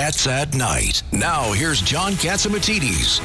Cats at Night. Now, here's John Catsimatidis.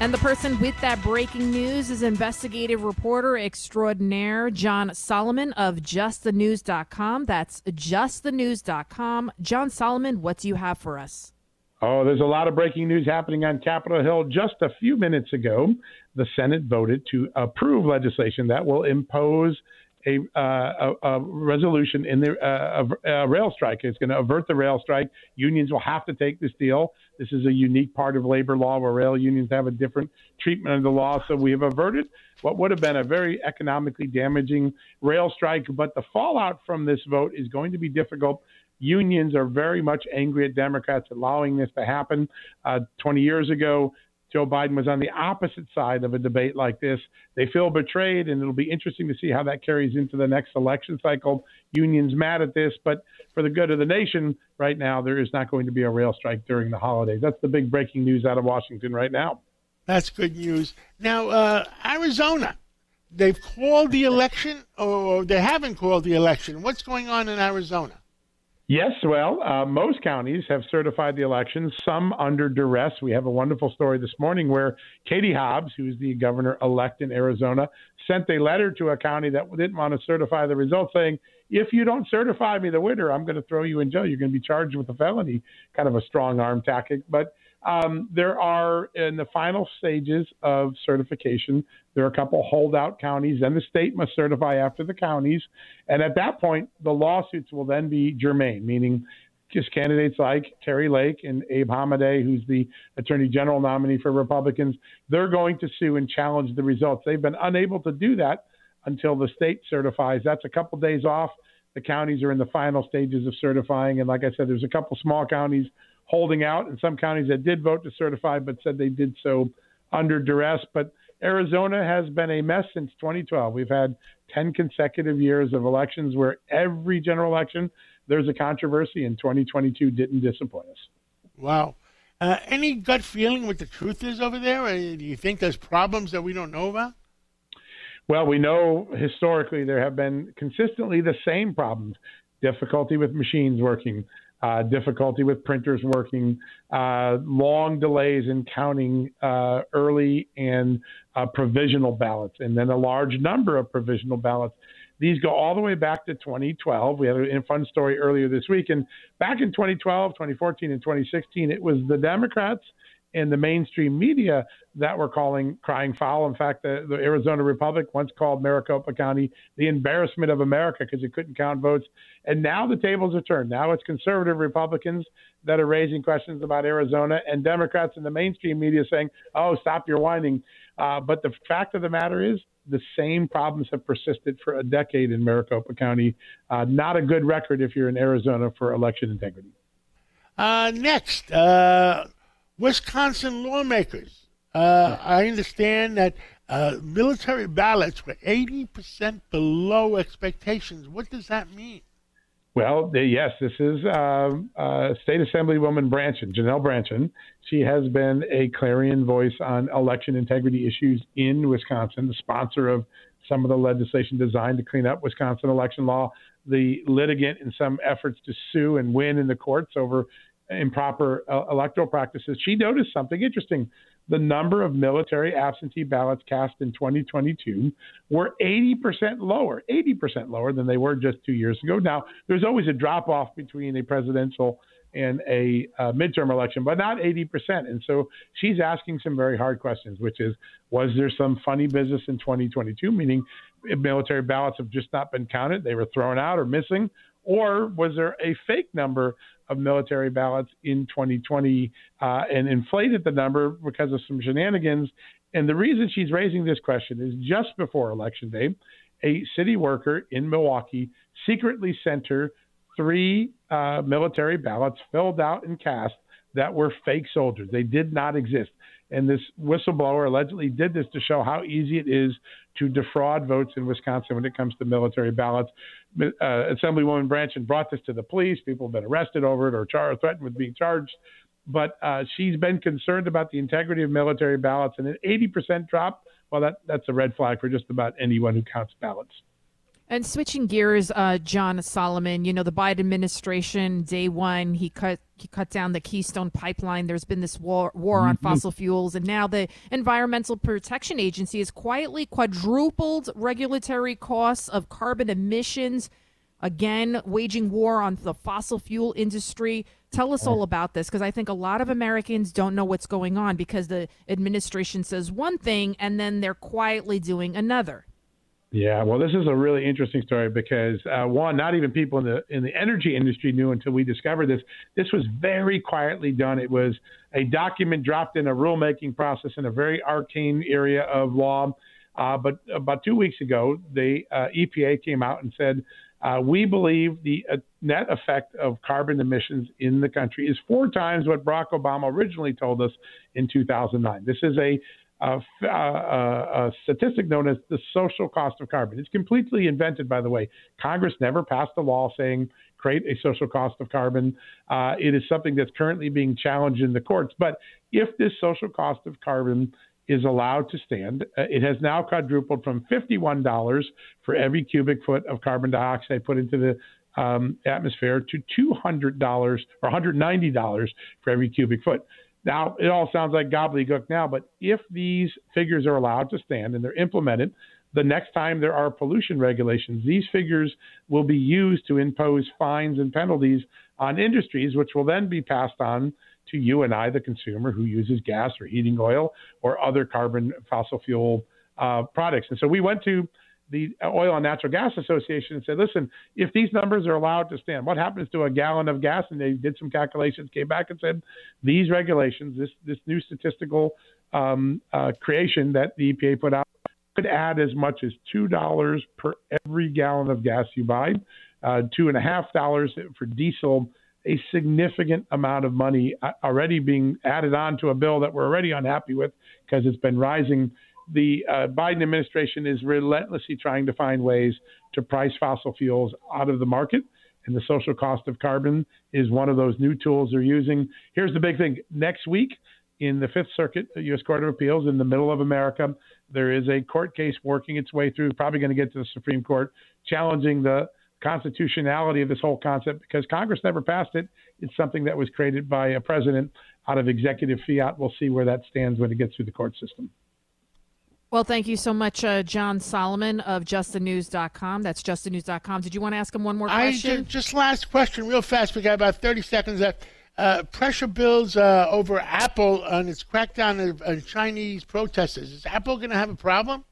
And the person with that breaking news is investigative reporter extraordinaire John Solomon of justthenews.com. That's justthenews.com. John Solomon, what do you have for us? Oh, there's a lot of breaking news happening on Capitol Hill. Just a few minutes ago, the Senate voted to approve legislation that will impose a, uh, a, a, resolution in the uh, a, rail strike. It's going to avert the rail strike. Unions will have to take this deal. This is a unique part of labor law where rail unions have a different treatment of the law. So we have averted what would have been a very economically damaging rail strike. But the fallout from this vote is going to be difficult. Unions are very much angry at Democrats allowing this to happen. Uh, 20 years ago, Joe Biden was on the opposite side of a debate like this. They feel betrayed, and it'll be interesting to see how that carries into the next election cycle. Unions mad at this, but for the good of the nation, right now, there is not going to be a rail strike during the holidays. That's the big breaking news out of Washington right now. That's good news. Now, uh, Arizona, they've called the election, or they haven't called the election. What's going on in Arizona? Yes, well, uh, most counties have certified the elections, some under duress. We have a wonderful story this morning where Katie Hobbs, who's the governor elect in Arizona, sent a letter to a county that didn't want to certify the results saying, if you don't certify me the winner, I'm going to throw you in jail. You're going to be charged with a felony. Kind of a strong arm tactic. But um, there are in the final stages of certification. There are a couple holdout counties, and the state must certify after the counties. And at that point, the lawsuits will then be germane, meaning just candidates like Kari Lake and Abe Hamadeh, who's the attorney general nominee for Republicans, they're going to sue and challenge the results. They've been unable to do that until the state certifies. That's a couple days off. The counties are in the final stages of certifying. And like I said, there's a couple small counties holding out, and some counties that did vote to certify but said they did so under duress. But Arizona has been a mess since 2012. We've had 10 consecutive years of elections where every general election there's a controversy, and 2022 didn't disappoint us. Wow. Uh, any gut feeling what the truth is over there? Or do you think there's problems that we don't know about? Well, we know historically there have been consistently the same problems difficulty with machines working, uh, difficulty with printers working, uh, long delays in counting uh, early and uh, provisional ballots, and then a large number of provisional ballots. These go all the way back to 2012. We had a fun story earlier this week. And back in 2012, 2014, and 2016, it was the Democrats and the mainstream media that were calling crying foul. In fact, the, the Arizona Republic once called Maricopa County the embarrassment of America because it couldn't count votes. And now the tables are turned. Now it's conservative Republicans that are raising questions about Arizona and Democrats in the mainstream media saying, oh, stop your whining. Uh, but the fact of the matter is, the same problems have persisted for a decade in Maricopa County. Uh, not a good record if you're in Arizona for election integrity. Uh, next, uh, Wisconsin lawmakers. Uh, I understand that uh, military ballots were 80% below expectations. What does that mean? Well, yes, this is uh, uh, State Assemblywoman Brandtjen, Janelle Brandtjen. She has been a clarion voice on election integrity issues in Wisconsin, the sponsor of some of the legislation designed to clean up Wisconsin election law, the litigant in some efforts to sue and win in the courts over improper uh, electoral practices, she noticed something interesting. The number of military absentee ballots cast in 2022 were 80% lower, 80% lower than they were just two years ago. Now, there's always a drop off between a presidential and a uh, midterm election, but not 80%. And so she's asking some very hard questions, which is was there some funny business in 2022, meaning military ballots have just not been counted, they were thrown out or missing, or was there a fake number of military ballots in 2020 uh, and inflated the number because of some shenanigans? And the reason she's raising this question is just before Election Day, a city worker in Milwaukee secretly sent her three uh, military ballots filled out and cast that were fake soldiers. They did not exist. And this whistleblower allegedly did this to show how easy it is to defraud votes in Wisconsin when it comes to military ballots. Uh, Assemblywoman Brandtjen brought this to the police. People have been arrested over it or char- threatened with being charged. But uh, she's been concerned about the integrity of military ballots, and an 80% drop, well, that, that's a red flag for just about anyone who counts ballots. And switching gears, uh, John Solomon, you know, the Biden administration, day one, he cut he cut down the Keystone pipeline. There's been this war, war on mm-hmm. fossil fuels, and now the Environmental Protection Agency has quietly quadrupled regulatory costs of carbon emissions. Again, waging war on the fossil fuel industry. Tell us all about this because I think a lot of Americans don't know what's going on because the administration says one thing and then they're quietly doing another. Yeah, well, this is a really interesting story because uh, one, not even people in the in the energy industry knew until we discovered this. This was very quietly done. It was a document dropped in a rulemaking process in a very arcane area of law. Uh, but about two weeks ago, the uh, EPA came out and said, uh, we believe the uh, net effect of carbon emissions in the country is four times what Barack Obama originally told us in 2009. This is a a, a, a, statistic known as the social cost of carbon. It's completely invented, by the way. Congress never passed a law saying create a social cost of carbon. Uh, it is something that's currently being challenged in the courts. But if this social cost of carbon is allowed to stand, uh, it has now quadrupled from $51 for every cubic foot of carbon dioxide put into the um, atmosphere to $200 or $190 for every cubic foot. Now, it all sounds like gobbledygook now, but if these figures are allowed to stand and they're implemented, the next time there are pollution regulations, these figures will be used to impose fines and penalties on industries, which will then be passed on to you and I, the consumer who uses gas or heating oil or other carbon fossil fuel uh, products. And so we went to the Oil and Natural Gas Association and said, listen, if these numbers are allowed to stand, what happens to a gallon of gas? And they did some calculations, came back and said, these regulations, this, this new statistical um, uh, creation that the EPA put out, could add as much as $2 per every gallon of gas you buy, uh, $2.5 for diesel, a significant amount of money uh, already being added on to a bill that we're already unhappy with because it's been rising the uh, Biden administration is relentlessly trying to find ways to price fossil fuels out of the market. And the social cost of carbon is one of those new tools they're using. Here's the big thing next week in the Fifth Circuit, U.S. Court of Appeals, in the middle of America, there is a court case working its way through, probably going to get to the Supreme Court, challenging the constitutionality of this whole concept because Congress never passed it. It's something that was created by a president out of executive fiat. We'll see where that stands when it gets through the court system. Well, thank you so much, uh, John Solomon of justthenews.com. That's justthenews.com. Did you want to ask him one more question? I, just last question, real fast. We got about 30 seconds left. Uh, pressure builds uh, over Apple on its crackdown on Chinese protesters. Is Apple going to have a problem?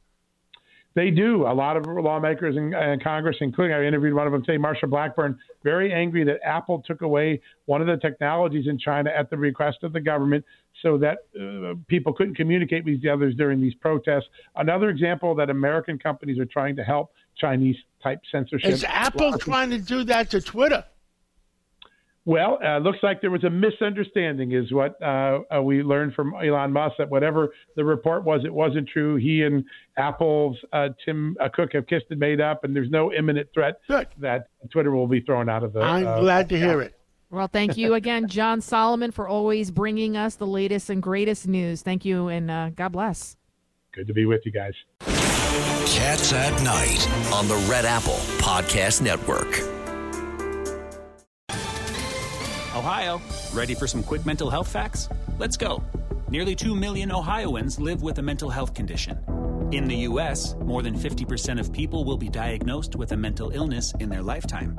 They do. A lot of lawmakers in, in, Congress, including I interviewed one of them today, Marsha Blackburn, very angry that Apple took away one of the technologies in China at the request of the government so that uh, people couldn't communicate with each other during these protests. Another example that American companies are trying to help Chinese type censorship. Is Apple trying to do that to Twitter? Well, uh, looks like there was a misunderstanding, is what uh, uh, we learned from Elon Musk. That whatever the report was, it wasn't true. He and Apple's uh, Tim uh, Cook have kissed and made up, and there's no imminent threat Good. that Twitter will be thrown out of the. I'm uh, glad to hear it. Well, thank you again, John Solomon, for always bringing us the latest and greatest news. Thank you, and uh, God bless. Good to be with you guys. Cats at Night on the Red Apple Podcast Network. Ohio, ready for some quick mental health facts? Let's go. Nearly 2 million Ohioans live with a mental health condition. In the U.S., more than 50% of people will be diagnosed with a mental illness in their lifetime.